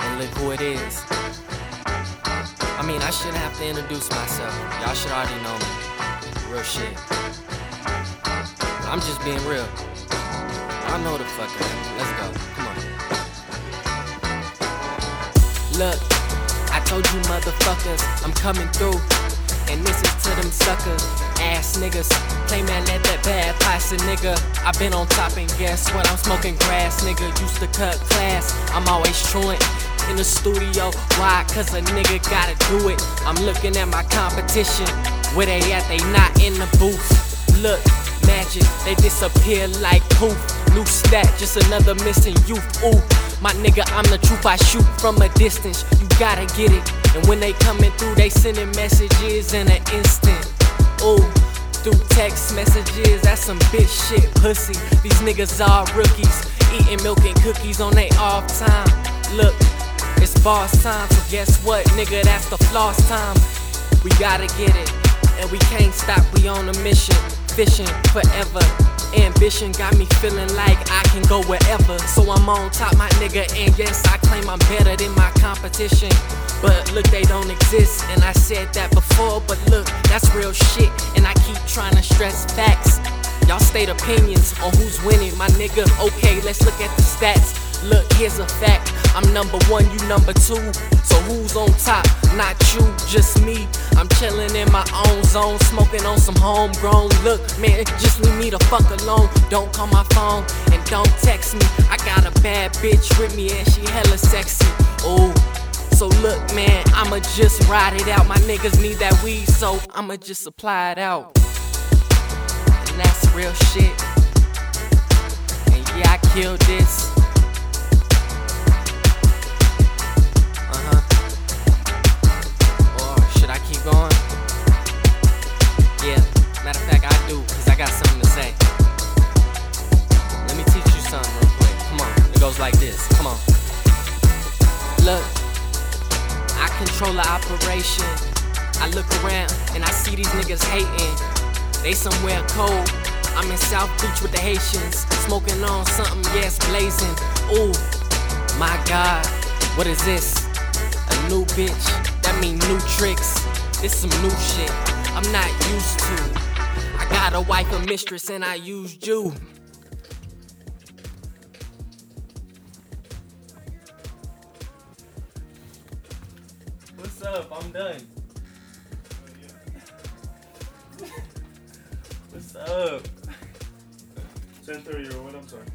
And look who it is. I mean, I shouldn't have to introduce myself. Y'all should already know me. Real shit. I'm just being real. I know the fuck I am. Let's go. Come on. Look, I told you motherfuckers, I'm coming through. And this is to them suckers, ass niggas. Play man, let that bad pasta nigga. i been on top and guess what? I'm smoking grass, nigga. Used to cut class, I'm always truant. In the studio, why? Cause a nigga gotta do it. I'm looking at my competition. Where they at? They not in the booth. Look, magic, they disappear like poof. New stat, just another missing youth. Ooh, my nigga, I'm the truth. I shoot from a distance. You gotta get it. And when they coming through, they sending messages in an instant. Ooh, through text messages, that's some bitch shit, pussy. These niggas are rookies, eating milk and cookies on their off time. Look, it's boss time, so guess what, nigga? That's the floss time. We gotta get it, and we can't stop. We on a mission, fishing forever. Ambition got me feeling like I can go wherever. So I'm on top, my nigga, and yes, I claim I'm better than my competition. But look, they don't exist, and I said that before. But look, that's real shit, and I keep trying to stress facts. Y'all state opinions on who's winning, my nigga. Okay, let's look at the stats. Look, here's a fact. I'm number one, you number two. So who's on top? Not you, just me. I'm chilling in my own zone, smoking on some homegrown. Look, man, just leave me the fuck alone. Don't call my phone and don't text me. I got a bad bitch with me and she hella sexy. Ooh. So look, man, I'ma just ride it out. My niggas need that weed, so I'ma just supply it out. And that's real shit. And yeah, I killed this. Goes like this. Come on. Look, I control the operation. I look around and I see these niggas hating. They somewhere cold. I'm in South Beach with the Haitians, smoking on something, yes, blazing. Ooh, my God, what is this? A new bitch, that mean new tricks. This some new shit I'm not used to. I got a wife, a mistress, and I used you. What's up? I'm done. What's up? 10:30 or what? I'm sorry.